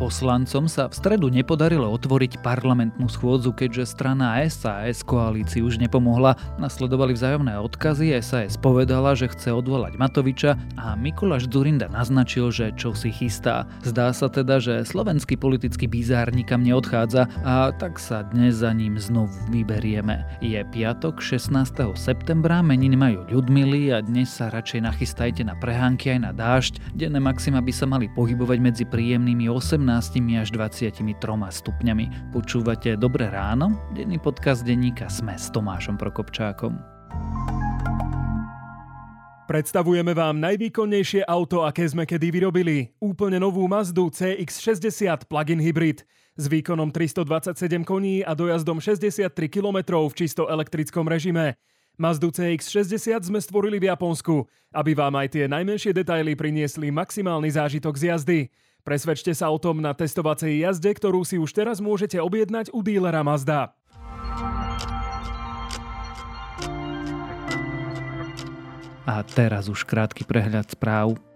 Poslancom sa v stredu nepodarilo otvoriť parlamentnú schôdzu, keďže strana SAS koalícii už nepomohla. Nasledovali vzájomné odkazy, SAS povedala, že chce odvolať Matoviča a Mikuláš Zurinda naznačil, že čo si chystá. Zdá sa teda, že slovenský politický bizár nikam neodchádza a tak sa dnes za ním znovu vyberieme. Je piatok 16. septembra, meniny majú ľudmily a dnes sa radšej nachystajte na prehánky aj na dážď. Denné maxima by sa mali pohybovať medzi príjemnými 18 až 23 stupňami. Počúvate Dobré ráno? Denný podcast denníka Sme s Tomášom Prokopčákom. Predstavujeme vám najvýkonnejšie auto, aké sme kedy vyrobili. Úplne novú Mazdu CX-60 plug-in hybrid s výkonom 327 koní a dojazdom 63 km v čisto elektrickom režime. Mazdu CX-60 sme stvorili v Japonsku, aby vám aj tie najmenšie detaily priniesli maximálny zážitok z jazdy. Presvedčte sa o tom na testovacej jazde, ktorú si už teraz môžete objednať u dílera Mazda. A teraz už krátky prehľad správ.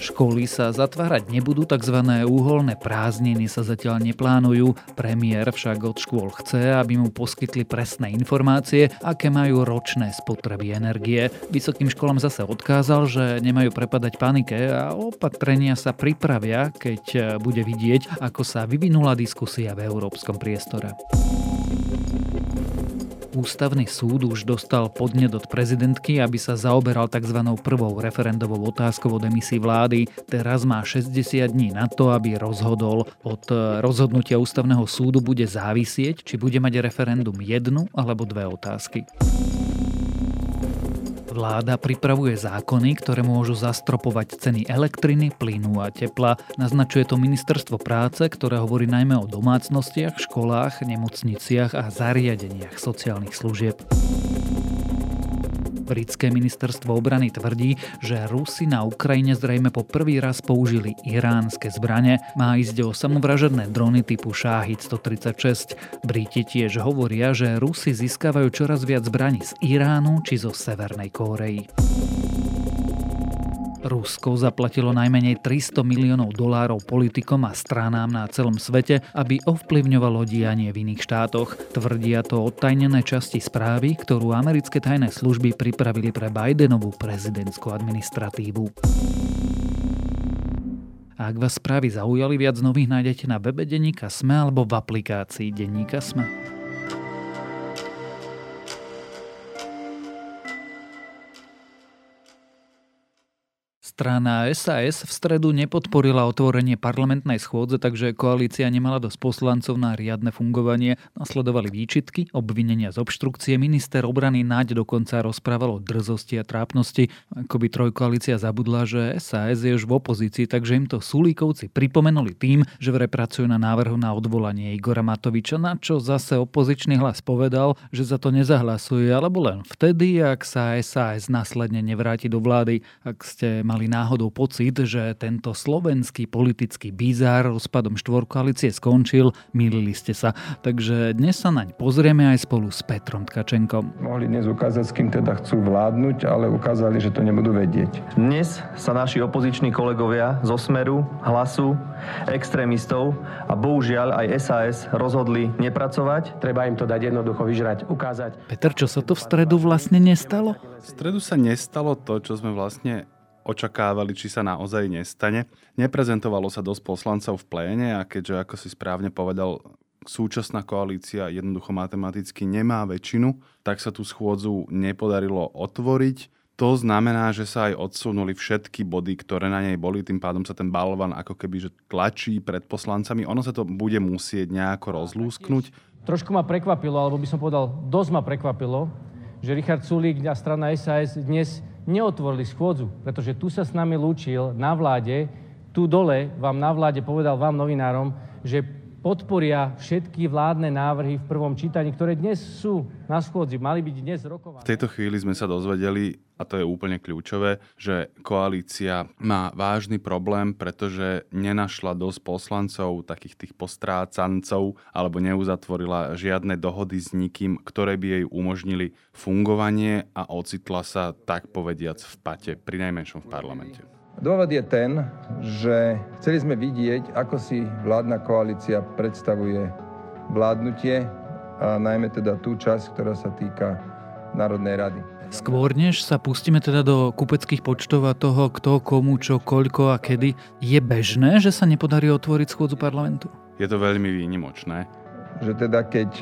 Školy sa zatvárať nebudú, tzv. úholné prázdniny sa zatiaľ neplánujú. Premiér však od škôl chce, aby mu poskytli presné informácie, aké majú ročné spotreby energie. Vysokým školám zase odkázal, že nemajú prepadať panike a opatrenia sa pripravia, keď bude vidieť, ako sa vyvinula diskusia v európskom priestore. Ústavný súd už dostal podnet od prezidentky, aby sa zaoberal tzv. prvou referendovou otázkou o demisii vlády. Teraz má 60 dní na to, aby rozhodol. Od rozhodnutia Ústavného súdu bude závisieť, či bude mať referendum jednu alebo dve otázky. Vláda pripravuje zákony, ktoré môžu zastropovať ceny elektriny, plynu a tepla. Naznačuje to ministerstvo práce, ktoré hovorí najmä o domácnostiach, školách, nemocniciach a zariadeniach sociálnych služieb. Britské ministerstvo obrany tvrdí, že Rusi na Ukrajine zrejme po prvý raz použili iránske zbrane. Má ísť o samovražedné drony typu Shahid 136. Briti tiež hovoria, že Rusi získavajú čoraz viac zbraní z Iránu či zo Severnej Kórei. Rusko zaplatilo najmenej 300 miliónov dolárov politikom a stranám na celom svete, aby ovplyvňovalo dianie v iných štátoch. Tvrdia to odtajnené časti správy, ktorú americké tajné služby pripravili pre Bidenovú prezidentskú administratívu. Ak vás správy zaujali, viac nových nájdete na webe Deníka Sme alebo v aplikácii Deníka Sme. Strana SAS v stredu nepodporila otvorenie parlamentnej schôdze, takže koalícia nemala dosť poslancov na riadne fungovanie. Nasledovali výčitky, obvinenia z obštrukcie. Minister obrany Naď dokonca rozprával o drzosti a trápnosti. Ako by trojkoalícia zabudla, že SAS je už v opozícii, takže im to Sulíkovci pripomenuli tým, že pracujú na návrhu na odvolanie Igora Matoviča, na čo zase opozičný hlas povedal, že za to nezahlasuje, alebo len vtedy, ak sa SAS následne nevráti do vlády. Ak ste mali náhodou pocit, že tento slovenský politický bizár rozpadom štvorkoalície skončil, milili ste sa. Takže dnes sa naň pozrieme aj spolu s Petrom Tkačenkom. Mohli dnes ukázať, s kým teda chcú vládnuť, ale ukázali, že to nebudú vedieť. Dnes sa naši opoziční kolegovia zo Smeru, Hlasu, extrémistov a bohužiaľ aj SAS rozhodli nepracovať. Treba im to dať jednoducho vyžrať, ukázať. Peter, čo sa to v stredu vlastne nestalo? V stredu sa nestalo to, čo sme vlastne očakávali, či sa naozaj nestane. Neprezentovalo sa dosť poslancov v pléne a keďže, ako si správne povedal, súčasná koalícia jednoducho matematicky nemá väčšinu, tak sa tú schôdzu nepodarilo otvoriť. To znamená, že sa aj odsunuli všetky body, ktoré na nej boli, tým pádom sa ten balvan ako keby že tlačí pred poslancami. Ono sa to bude musieť nejako rozlúsknuť. Trošku ma prekvapilo, alebo by som povedal, dosť ma prekvapilo, že Richard Sulík a strana SAS dnes neotvorili schôdzu, pretože tu sa s nami lúčil na vláde, tu dole vám na vláde povedal vám novinárom, že podporia všetky vládne návrhy v prvom čítaní, ktoré dnes sú na schôdzi, mali byť dnes rokované. V tejto chvíli sme sa dozvedeli, a to je úplne kľúčové, že koalícia má vážny problém, pretože nenašla dosť poslancov, takých tých postrácancov, alebo neuzatvorila žiadne dohody s nikým, ktoré by jej umožnili fungovanie a ocitla sa, tak povediac, v pate, pri najmenšom v parlamente. Dôvod je ten, že chceli sme vidieť, ako si vládna koalícia predstavuje vládnutie a najmä teda tú časť, ktorá sa týka Národnej rady. Skôr než sa pustíme teda do kupeckých počtov a toho, kto, komu, čo, koľko a kedy, je bežné, že sa nepodarí otvoriť schôdzu parlamentu? Je to veľmi výnimočné. Že teda keď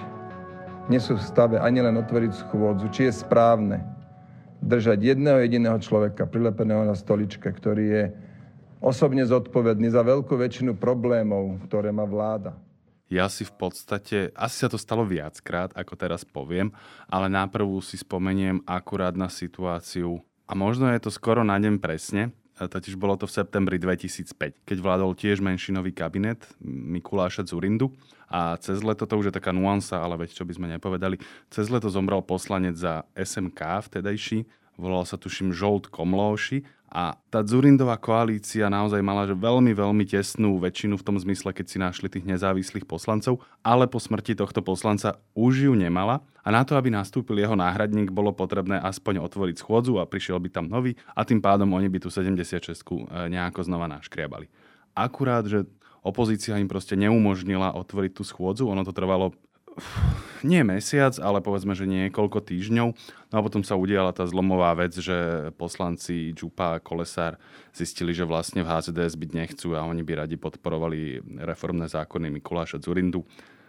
nie sú v stave ani len otvoriť schôdzu, či je správne držať jedného jediného človeka prilepeného na stoličke, ktorý je osobne zodpovedný za veľkú väčšinu problémov, ktoré má vláda. Ja si v podstate, asi sa to stalo viackrát, ako teraz poviem, ale náprvu si spomeniem akurát na situáciu a možno je to skoro na deň presne, totiž bolo to v septembri 2005, keď vládol tiež menšinový kabinet Mikuláša Zurindu a cez leto, to už je taká nuansa, ale veď čo by sme nepovedali, cez leto zomrel poslanec za SMK vtedajší, volal sa tuším Žolt Komlóši a tá Zurindová koalícia naozaj mala že veľmi, veľmi tesnú väčšinu v tom zmysle, keď si našli tých nezávislých poslancov, ale po smrti tohto poslanca už ju nemala a na to, aby nastúpil jeho náhradník, bolo potrebné aspoň otvoriť schôdzu a prišiel by tam nový a tým pádom oni by tu 76 eh, nejako znova naškriabali. Akurát, že opozícia im proste neumožnila otvoriť tú schôdzu. Ono to trvalo nie mesiac, ale povedzme, že niekoľko týždňov. No a potom sa udiala tá zlomová vec, že poslanci Čupa a Kolesár zistili, že vlastne v HZDS byť nechcú a oni by radi podporovali reformné zákony Mikuláša Zurindu.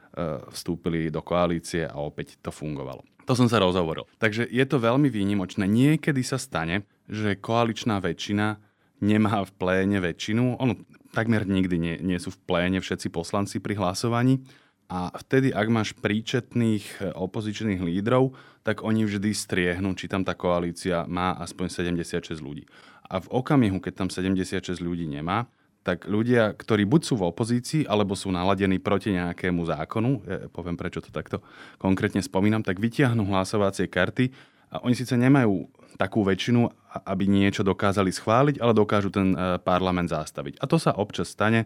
E, vstúpili do koalície a opäť to fungovalo. To som sa rozhovoril. Takže je to veľmi výnimočné. Niekedy sa stane, že koaličná väčšina nemá v pléne väčšinu. Ono takmer nikdy nie, nie sú v pléne všetci poslanci pri hlasovaní. A vtedy, ak máš príčetných e, opozičných lídrov, tak oni vždy striehnú, či tam tá koalícia má aspoň 76 ľudí. A v okamihu, keď tam 76 ľudí nemá, tak ľudia, ktorí buď sú v opozícii, alebo sú naladení proti nejakému zákonu, ja poviem prečo to takto konkrétne spomínam, tak vytiahnu hlasovacie karty a oni síce nemajú takú väčšinu, aby niečo dokázali schváliť, ale dokážu ten e, parlament zastaviť. A to sa občas stane.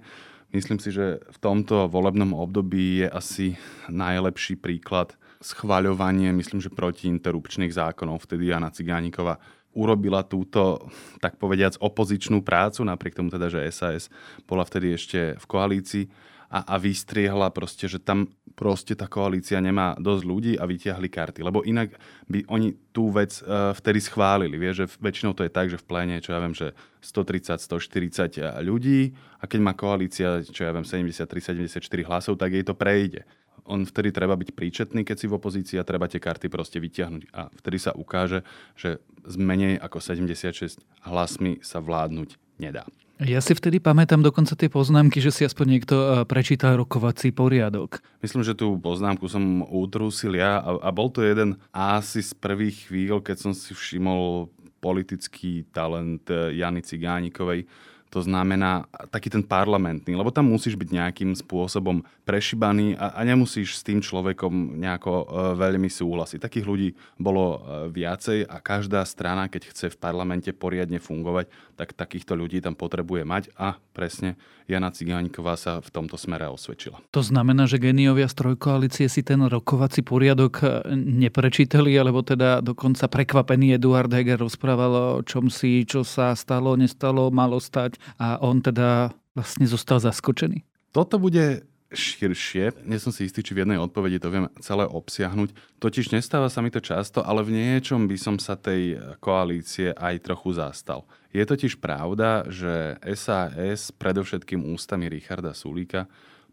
Myslím si, že v tomto volebnom období je asi najlepší príklad schváľovanie, myslím, že protiinterrupčných zákonov. Vtedy Jana Cigánikova urobila túto, tak povediac, opozičnú prácu, napriek tomu teda, že SAS bola vtedy ešte v koalícii a, a vystriehla proste, že tam proste tá koalícia nemá dosť ľudí a vytiahli karty. Lebo inak by oni tú vec uh, vtedy schválili. Vieš, že väčšinou to je tak, že v pléne, čo ja viem, že 130, 140 e, ľudí a keď má koalícia, čo ja viem, 73, 74 hlasov, tak jej to prejde. On vtedy treba byť príčetný, keď si v opozícii a treba tie karty proste vytiahnuť. A vtedy sa ukáže, že z menej ako 76 hlasmi sa vládnuť nedá. Ja si vtedy pamätám dokonca tie poznámky, že si aspoň niekto e, prečítal rokovací poriadok. Myslím, že tú poznámku som utrúsil ja a, a bol to jeden asi z prvých chvíľ, keď som si všimol politický talent e, Jany Cigánikovej, to znamená taký ten parlamentný, lebo tam musíš byť nejakým spôsobom prešibaný a, a nemusíš s tým človekom nejako e, veľmi súhlasiť. Takých ľudí bolo e, viacej a každá strana, keď chce v parlamente poriadne fungovať, tak takýchto ľudí tam potrebuje mať a presne Jana Cigániková sa v tomto smere osvedčila. To znamená, že geniovia z trojkoalície si ten rokovací poriadok e, neprečítali, alebo teda dokonca prekvapený Eduard Heger rozprával o čom si, čo sa stalo, nestalo, malo stať a on teda vlastne zostal zaskočený. Toto bude širšie. Nie som si istý, či v jednej odpovedi to viem celé obsiahnuť. Totiž nestáva sa mi to často, ale v niečom by som sa tej koalície aj trochu zastal. Je totiž pravda, že SAS predovšetkým ústami Richarda Sulíka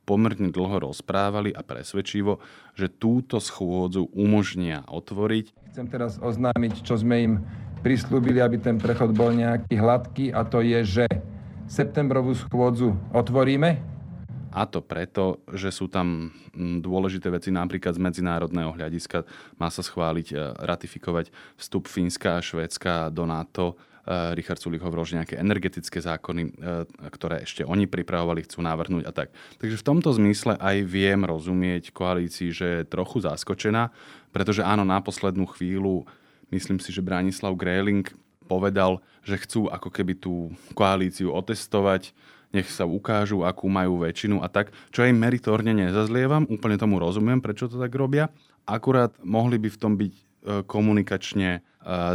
pomerne dlho rozprávali a presvedčivo, že túto schôdzu umožnia otvoriť. Chcem teraz oznámiť, čo sme im prislúbili, aby ten prechod bol nejaký hladký a to je, že septembrovú schôdzu otvoríme. A to preto, že sú tam mm, dôležité veci napríklad z medzinárodného hľadiska. Má sa schváliť, e, ratifikovať vstup Fínska a Švédska do NATO. E, Richard Sulik hovoril, nejaké energetické zákony, e, ktoré ešte oni pripravovali, chcú navrhnúť a tak. Takže v tomto zmysle aj viem rozumieť koalícii, že je trochu zaskočená, pretože áno, na poslednú chvíľu myslím si, že Branislav Gréling povedal, že chcú ako keby tú koalíciu otestovať, nech sa ukážu, akú majú väčšinu a tak, čo aj meritorne nezazlievam, úplne tomu rozumiem, prečo to tak robia. Akurát mohli by v tom byť e, komunikačne e,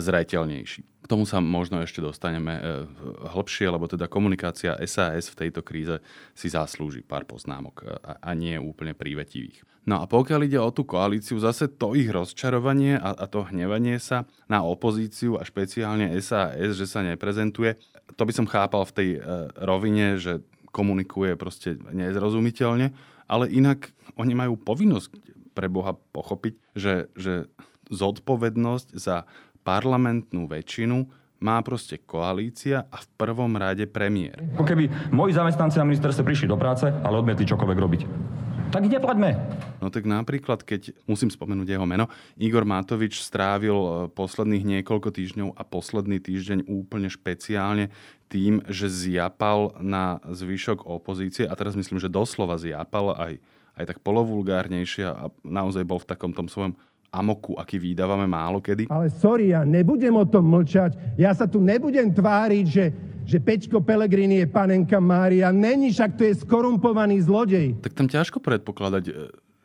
zreteľnejší. K tomu sa možno ešte dostaneme hlbšie, lebo teda komunikácia SAS v tejto kríze si zaslúži pár poznámok a nie úplne prívetivých. No a pokiaľ ide o tú koalíciu, zase to ich rozčarovanie a, a to hnevanie sa na opozíciu a špeciálne SAS, že sa neprezentuje, to by som chápal v tej e, rovine, že komunikuje proste nezrozumiteľne, ale inak oni majú povinnosť pre Boha pochopiť, že, že zodpovednosť za parlamentnú väčšinu má proste koalícia a v prvom rade premiér. Keby moji zamestnanci na ministerstve prišli do práce, ale odmietli čokoľvek robiť tak neplaťme. No tak napríklad, keď musím spomenúť jeho meno, Igor Matovič strávil e, posledných niekoľko týždňov a posledný týždeň úplne špeciálne tým, že zjapal na zvyšok opozície a teraz myslím, že doslova zjapal aj, aj tak polovulgárnejšie a naozaj bol v takom tom svojom amoku, aký vydávame málo kedy. Ale sorry, ja nebudem o tom mlčať. Ja sa tu nebudem tváriť, že že Peťko Pelegrini je panenka Mária. Není, však to je skorumpovaný zlodej. Tak tam ťažko predpokladať, e,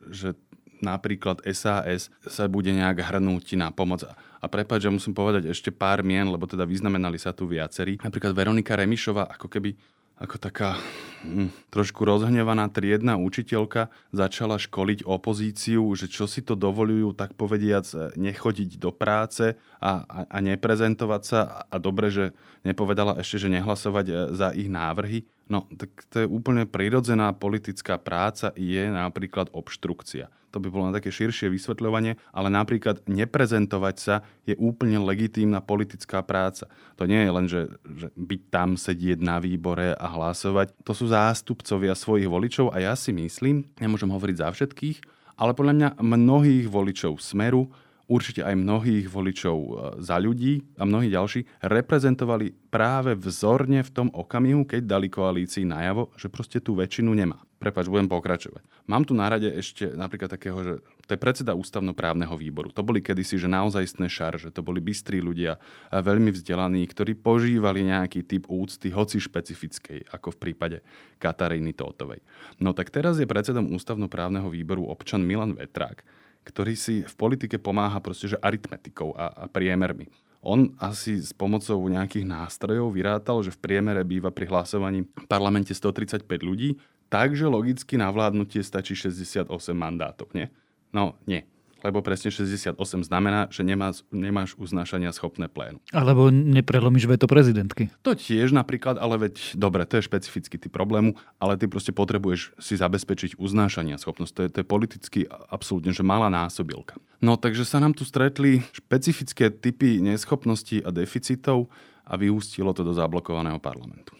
že napríklad SAS sa bude nejak hrnúť na pomoc. A prepáč, že musím povedať ešte pár mien, lebo teda vyznamenali sa tu viacerí. Napríklad Veronika Remišová, ako keby ako taká hm, trošku rozhnevaná triedna učiteľka začala školiť opozíciu, že čo si to dovolujú, tak povediac, nechodiť do práce a, a, a neprezentovať sa. A dobre, že nepovedala ešte, že nehlasovať e, za ich návrhy. No, tak to je úplne prirodzená politická práca, je napríklad obštrukcia. To by bolo na také širšie vysvetľovanie, ale napríklad neprezentovať sa je úplne legitímna politická práca. To nie je len, že, že byť tam, sedieť na výbore a hlasovať. To sú zástupcovia svojich voličov a ja si myslím, nemôžem hovoriť za všetkých, ale podľa mňa mnohých voličov Smeru určite aj mnohých voličov e, za ľudí a mnohí ďalší reprezentovali práve vzorne v tom okamihu, keď dali koalícii najavo, že proste tú väčšinu nemá. Prepač, budem pokračovať. Mám tu na rade ešte napríklad takého, že to je predseda ústavnoprávneho výboru. To boli kedysi, že naozajstné šarže, to boli bystrí ľudia, veľmi vzdelaní, ktorí požívali nejaký typ úcty, hoci špecifickej, ako v prípade Kataríny Tótovej. No tak teraz je predsedom ústavnoprávneho výboru občan Milan Vetrák, ktorý si v politike pomáha proste, že aritmetikou a, a priemermi. On asi s pomocou nejakých nástrojov vyrátal, že v priemere býva pri hlasovaní v parlamente 135 ľudí, takže logicky na vládnutie stačí 68 mandátov, nie? No, nie lebo presne 68 znamená, že nemá, nemáš uznášania schopné plénu. Alebo neprelomíš veto prezidentky. To tiež napríklad, ale veď, dobre, to je špecifický typ problému, ale ty proste potrebuješ si zabezpečiť uznášania schopnosť. To je, to je politicky absolútne, že malá násobilka. No takže sa nám tu stretli špecifické typy neschopností a deficitov a vyústilo to do zablokovaného parlamentu.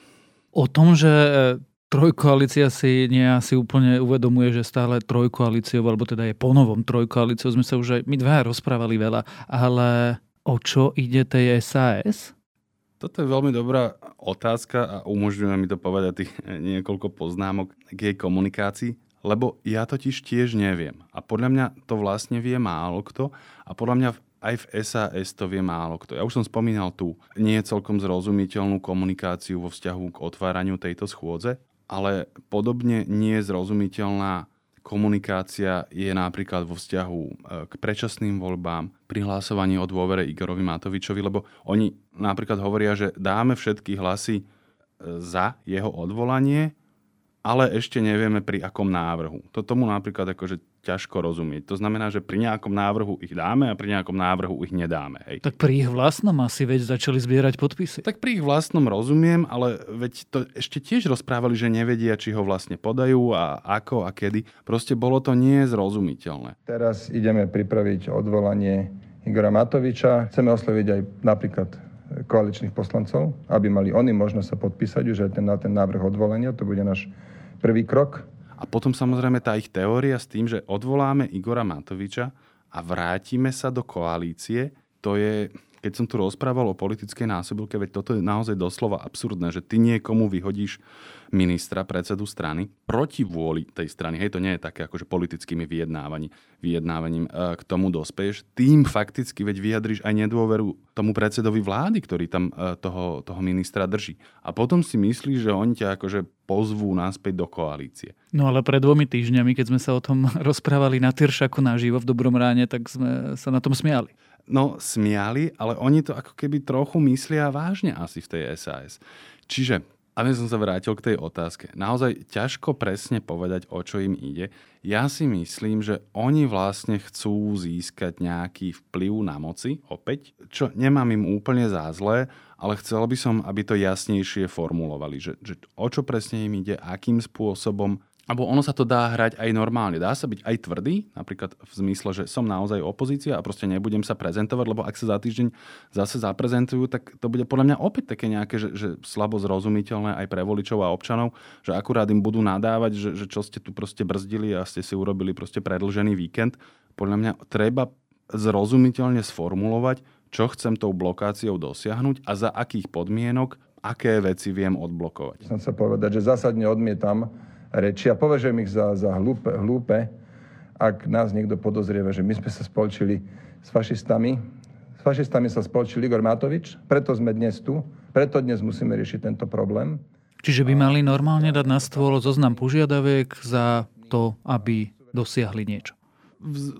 O tom, že trojkoalícia si nie asi úplne uvedomuje, že stále trojkoalíciou, alebo teda je ponovom trojkoalíciou, sme sa už aj my dva rozprávali veľa, ale o čo ide tej SAS? Toto je veľmi dobrá otázka a umožňuje mi to povedať tých niekoľko poznámok k jej komunikácii, lebo ja totiž tiež neviem. A podľa mňa to vlastne vie málo kto a podľa mňa aj v SAS to vie málo kto. Ja už som spomínal tu nie celkom zrozumiteľnú komunikáciu vo vzťahu k otváraniu tejto schôdze ale podobne nie zrozumiteľná komunikácia je napríklad vo vzťahu e, k predčasným voľbám, pri hlasovaní o dôvere Igorovi Matovičovi, lebo oni napríklad hovoria, že dáme všetky hlasy e, za jeho odvolanie, ale ešte nevieme pri akom návrhu. To tomu napríklad akože ťažko rozumieť. To znamená, že pri nejakom návrhu ich dáme a pri nejakom návrhu ich nedáme. Hej. Tak pri ich vlastnom asi veď začali zbierať podpisy. Tak pri ich vlastnom rozumiem, ale veď to ešte tiež rozprávali, že nevedia, či ho vlastne podajú a ako a kedy. Proste bolo to nezrozumiteľné. Teraz ideme pripraviť odvolanie Igora Matoviča. Chceme osloviť aj napríklad koaličných poslancov, aby mali oni možnosť sa podpísať už aj ten, na ten návrh odvolenia. To bude náš prvý krok. A potom samozrejme tá ich teória s tým, že odvoláme Igora Matoviča a vrátime sa do koalície, to je, keď som tu rozprával o politickej násobilke, veď toto je naozaj doslova absurdné, že ty niekomu vyhodíš ministra, predsedu strany, proti vôli tej strany. Hej, to nie je také akože politickými vyjednávaním, vyjednávaním e, k tomu dospeješ. Tým fakticky veď vyjadriš aj nedôveru tomu predsedovi vlády, ktorý tam e, toho, toho ministra drží. A potom si myslíš, že oni ťa akože pozvú naspäť do koalície. No ale pred dvomi týždňami, keď sme sa o tom rozprávali na Tyršaku naživo v Dobrom ráne, tak sme sa na tom smiali. no smiali, ale oni to ako keby trochu myslia vážne asi v tej SAS. Čiže aby som sa vrátil k tej otázke. Naozaj ťažko presne povedať, o čo im ide. Ja si myslím, že oni vlastne chcú získať nejaký vplyv na moci, opäť, čo nemám im úplne za zlé, ale chcel by som, aby to jasnejšie formulovali, že, že o čo presne im ide, akým spôsobom alebo ono sa to dá hrať aj normálne. Dá sa byť aj tvrdý, napríklad v zmysle, že som naozaj opozícia a proste nebudem sa prezentovať, lebo ak sa za týždeň zase zaprezentujú, tak to bude podľa mňa opäť také nejaké, že, že slabo zrozumiteľné aj pre voličov a občanov, že akurát im budú nadávať, že, že čo ste tu proste brzdili a ste si urobili proste predlžený víkend. Podľa mňa treba zrozumiteľne sformulovať, čo chcem tou blokáciou dosiahnuť a za akých podmienok, aké veci viem odblokovať. Chcem sa povedať, že zásadne odmietam reči a považujem ich za, za hlúpe, hlúpe, ak nás niekto podozrieva, že my sme sa spolčili s fašistami. S fašistami sa spolčil Igor Matovič, preto sme dnes tu, preto dnes musíme riešiť tento problém. Čiže by mali normálne dať na stôl zoznam požiadaviek za to, aby dosiahli niečo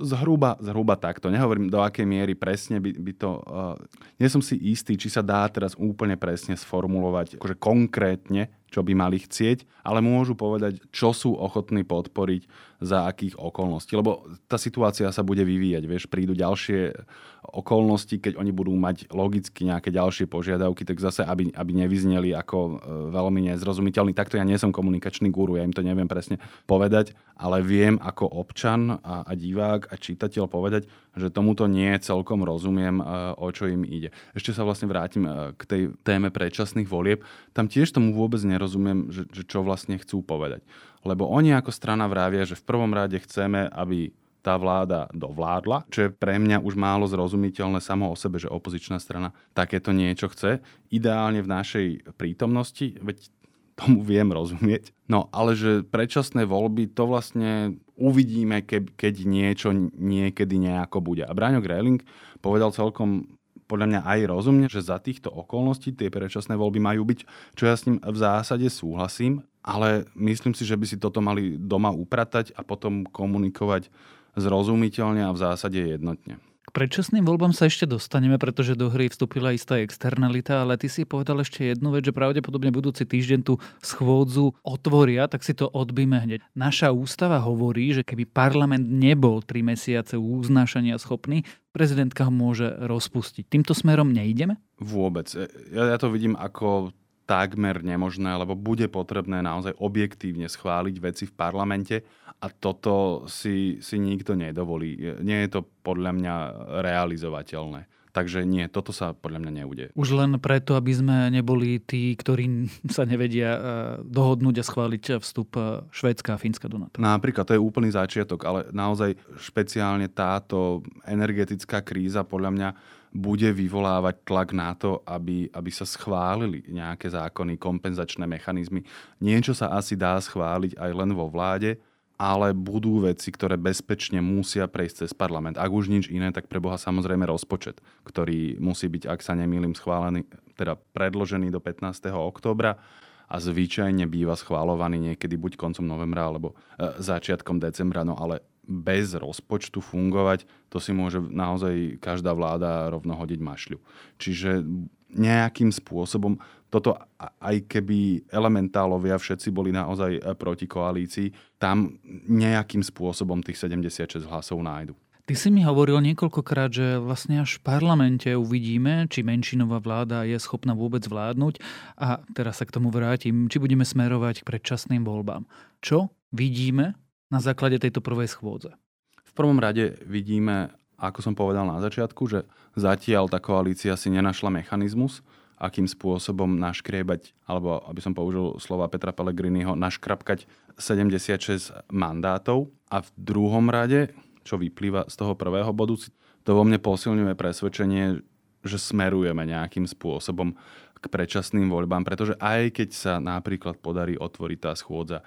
zhruba, zhruba takto. Nehovorím, do akej miery presne by, by to... Uh, nie som si istý, či sa dá teraz úplne presne sformulovať, akože konkrétne, čo by mali chcieť, ale môžu povedať, čo sú ochotní podporiť za akých okolností. Lebo tá situácia sa bude vyvíjať, vieš, prídu ďalšie okolnosti, keď oni budú mať logicky nejaké ďalšie požiadavky, tak zase, aby, aby nevyzneli ako e, veľmi nezrozumiteľný. Takto ja nie som komunikačný guru, ja im to neviem presne povedať, ale viem ako občan a, a divák a čitateľ povedať, že tomuto nie celkom rozumiem, e, o čo im ide. Ešte sa vlastne vrátim e, k tej téme predčasných volieb. Tam tiež tomu vôbec nerozumiem, že, že čo vlastne chcú povedať. Lebo oni ako strana vravia, že v prvom rade chceme, aby tá vláda dovládla, čo je pre mňa už málo zrozumiteľné samo o sebe, že opozičná strana takéto niečo chce. Ideálne v našej prítomnosti, veď tomu viem rozumieť. No ale že predčasné voľby, to vlastne uvidíme, ke, keď niečo niekedy nejako bude. A Braňo Greling povedal celkom podľa mňa aj rozumne, že za týchto okolností tie predčasné voľby majú byť, čo ja s ním v zásade súhlasím, ale myslím si, že by si toto mali doma upratať a potom komunikovať zrozumiteľne a v zásade jednotne. Predčasným voľbám sa ešte dostaneme, pretože do hry vstúpila istá externalita, ale ty si povedal ešte jednu vec, že pravdepodobne budúci týždeň tú schôdzu otvoria, tak si to odbíme hneď. Naša ústava hovorí, že keby parlament nebol tri mesiace uznášania schopný, prezidentka ho môže rozpustiť. Týmto smerom nejdeme? Vôbec. Ja, ja to vidím ako takmer nemožné, lebo bude potrebné naozaj objektívne schváliť veci v parlamente a toto si, si nikto nedovolí. Nie je to podľa mňa realizovateľné. Takže nie, toto sa podľa mňa neude. Už len preto, aby sme neboli tí, ktorí sa nevedia eh, dohodnúť a schváliť vstup eh, Švédska a Fínska do NATO. Napríklad, to je úplný začiatok, ale naozaj špeciálne táto energetická kríza podľa mňa bude vyvolávať tlak na to, aby, aby sa schválili nejaké zákony, kompenzačné mechanizmy. Niečo sa asi dá schváliť aj len vo vláde, ale budú veci, ktoré bezpečne musia prejsť cez parlament. Ak už nič iné, tak pre Boha samozrejme rozpočet, ktorý musí byť, ak sa nemýlim, schválený, teda predložený do 15. októbra a zvyčajne býva schválovaný niekedy buď koncom novembra alebo e, začiatkom decembra, no ale bez rozpočtu fungovať, to si môže naozaj každá vláda rovno hodiť mašľu. Čiže nejakým spôsobom toto, aj keby elementálovia všetci boli naozaj proti koalícii, tam nejakým spôsobom tých 76 hlasov nájdu. Ty si mi hovoril niekoľkokrát, že vlastne až v parlamente uvidíme, či menšinová vláda je schopná vôbec vládnuť a teraz sa k tomu vrátim, či budeme smerovať k predčasným voľbám. Čo vidíme na základe tejto prvej schôdze? V prvom rade vidíme, ako som povedal na začiatku, že zatiaľ tá koalícia si nenašla mechanizmus, akým spôsobom naškriebať, alebo aby som použil slova Petra Pellegriniho, naškrapkať 76 mandátov. A v druhom rade, čo vyplýva z toho prvého bodu, to vo mne posilňuje presvedčenie, že smerujeme nejakým spôsobom k predčasným voľbám, pretože aj keď sa napríklad podarí otvoriť tá schôdza, e,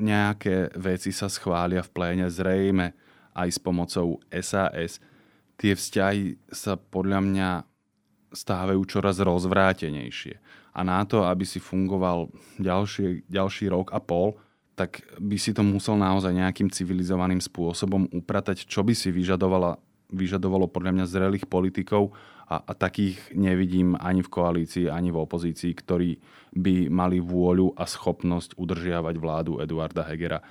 nejaké veci sa schvália v pléne zrejme aj s pomocou SAS, tie vzťahy sa podľa mňa stávajú čoraz rozvrátenejšie. A na to, aby si fungoval ďalší, ďalší rok a pol, tak by si to musel naozaj nejakým civilizovaným spôsobom upratať, čo by si vyžadovala vyžadovalo podľa mňa zrelých politikov a, a takých nevidím ani v koalícii, ani v opozícii, ktorí by mali vôľu a schopnosť udržiavať vládu Eduarda Hegera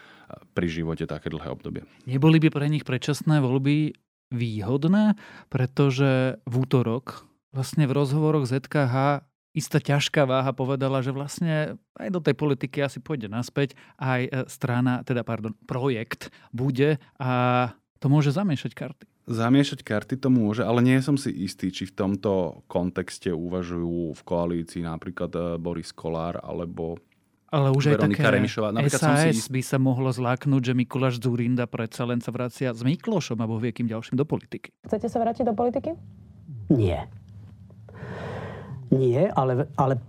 pri živote také dlhé obdobie. Neboli by pre nich predčasné voľby výhodné, pretože v útorok vlastne v rozhovoroch ZKH istá ťažká váha povedala, že vlastne aj do tej politiky asi pôjde naspäť, aj e, strana, teda pardon, projekt bude a to môže zamiešať karty. Zamiešať karty to môže, ale nie som si istý, či v tomto kontexte uvažujú v koalícii napríklad e, Boris Kolár alebo ale už Veronika aj také Remišová. Napríklad SAS si... by sa mohlo zláknuť, že Mikuláš Zurinda predsa len sa vracia s Miklošom alebo viekým ďalším do politiky. Chcete sa vrátiť do politiky? Nie. Nie, ale, ale,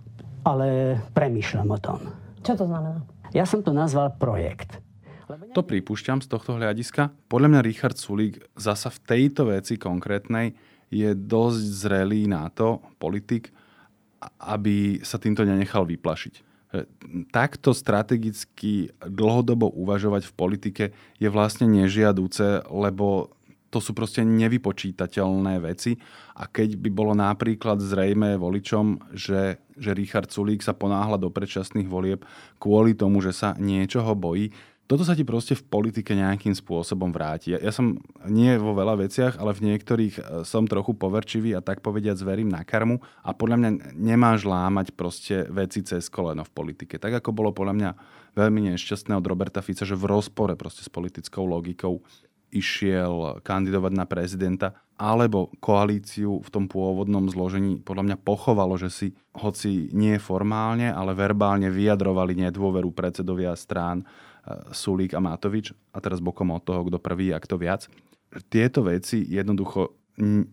ale premýšľam o tom. Čo to znamená? Ja som to nazval projekt. To pripúšťam z tohto hľadiska. Podľa mňa Richard Sulík zasa v tejto veci konkrétnej je dosť zrelý na to, politik, aby sa týmto nenechal vyplašiť. Takto strategicky dlhodobo uvažovať v politike je vlastne nežiadúce, lebo to sú proste nevypočítateľné veci. A keď by bolo napríklad zrejme voličom, že, že Richard Sulík sa ponáhla do predčasných volieb kvôli tomu, že sa niečoho bojí, toto sa ti proste v politike nejakým spôsobom vráti. Ja, ja som nie vo veľa veciach, ale v niektorých e, som trochu poverčivý a tak povediať zverím na karmu a podľa mňa nemáš lámať proste veci cez koleno v politike. Tak ako bolo podľa mňa veľmi nešťastné od Roberta Fica, že v rozpore proste s politickou logikou išiel kandidovať na prezidenta, alebo koalíciu v tom pôvodnom zložení podľa mňa pochovalo, že si, hoci nie formálne, ale verbálne vyjadrovali nedôveru predsedovia strán Sulík a Matovič, a teraz bokom od toho, kto prvý a kto viac. Tieto veci jednoducho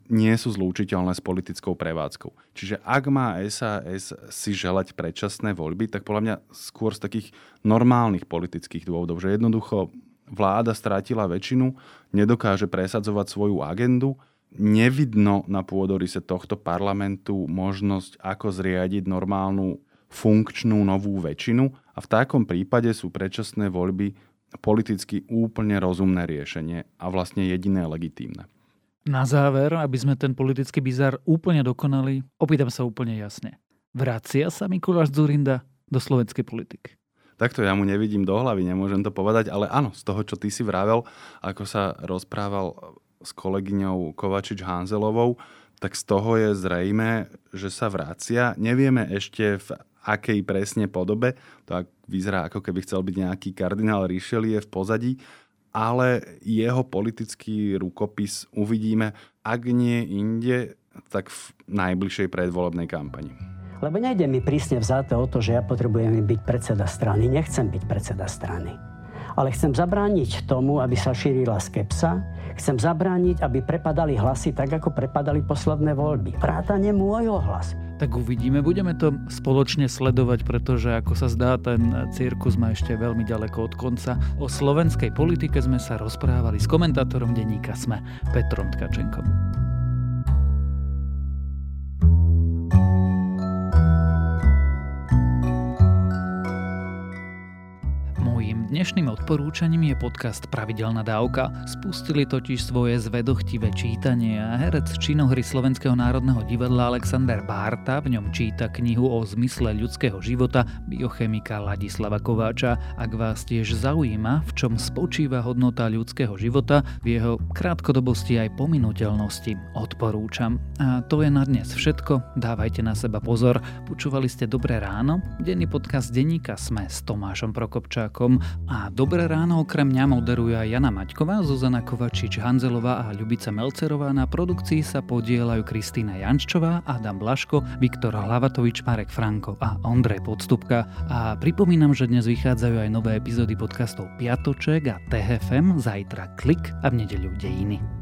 nie sú zlúčiteľné s politickou prevádzkou. Čiže ak má SAS si želať predčasné voľby, tak podľa mňa skôr z takých normálnych politických dôvodov, že jednoducho vláda strátila väčšinu, nedokáže presadzovať svoju agendu, nevidno na pôdorise tohto parlamentu možnosť, ako zriadiť normálnu funkčnú novú väčšinu a v takom prípade sú predčasné voľby politicky úplne rozumné riešenie a vlastne jediné legitímne. Na záver, aby sme ten politický bizar úplne dokonali, opýtam sa úplne jasne. Vracia sa Mikuláš Zurinda do slovenskej politiky? Takto ja mu nevidím do hlavy, nemôžem to povedať, ale áno, z toho, čo ty si vravel, ako sa rozprával s kolegyňou Kovačič Hanzelovou, tak z toho je zrejme, že sa vracia. Nevieme ešte v akej presne podobe, to vyzerá ako keby chcel byť nejaký kardinál Richelieu v pozadí, ale jeho politický rukopis uvidíme, ak nie inde, tak v najbližšej predvolebnej kampani. Lebo nejde mi prísne vzáte o to, že ja potrebujem byť predseda strany. Nechcem byť predseda strany. Ale chcem zabrániť tomu, aby sa šírila skepsa. Chcem zabrániť, aby prepadali hlasy tak, ako prepadali posledné voľby. Vrátane môjho hlas. Tak uvidíme, budeme to spoločne sledovať, pretože ako sa zdá, ten cirkus má ešte veľmi ďaleko od konca. O slovenskej politike sme sa rozprávali s komentátorom denníka SME, Petrom Tkačenkom. Dnešným odporúčaním je podcast Pravidelná dávka. Spustili totiž svoje zvedochtivé čítanie a herec činohry Slovenského národného divadla Alexander Bárta v ňom číta knihu o zmysle ľudského života biochemika Ladislava Kováča. Ak vás tiež zaujíma, v čom spočíva hodnota ľudského života, v jeho krátkodobosti aj pominuteľnosti, odporúčam. A to je na dnes všetko. Dávajte na seba pozor. Počúvali ste Dobré ráno? Denný podcast denníka Sme s Tomášom Prokopčákom a Dobré ráno okrem mňa moderuje aj Jana Maťková, Zuzana Kovačič, Hanzelová a Ľubica Melcerová. Na produkcii sa podielajú Kristýna Jančová, Adam Blaško, Viktor Hlavatovič, Marek Franko a Ondrej Podstupka. A pripomínam, že dnes vychádzajú aj nové epizódy podcastov Piatoček a THFM, zajtra Klik a v nedeľu Dejiny.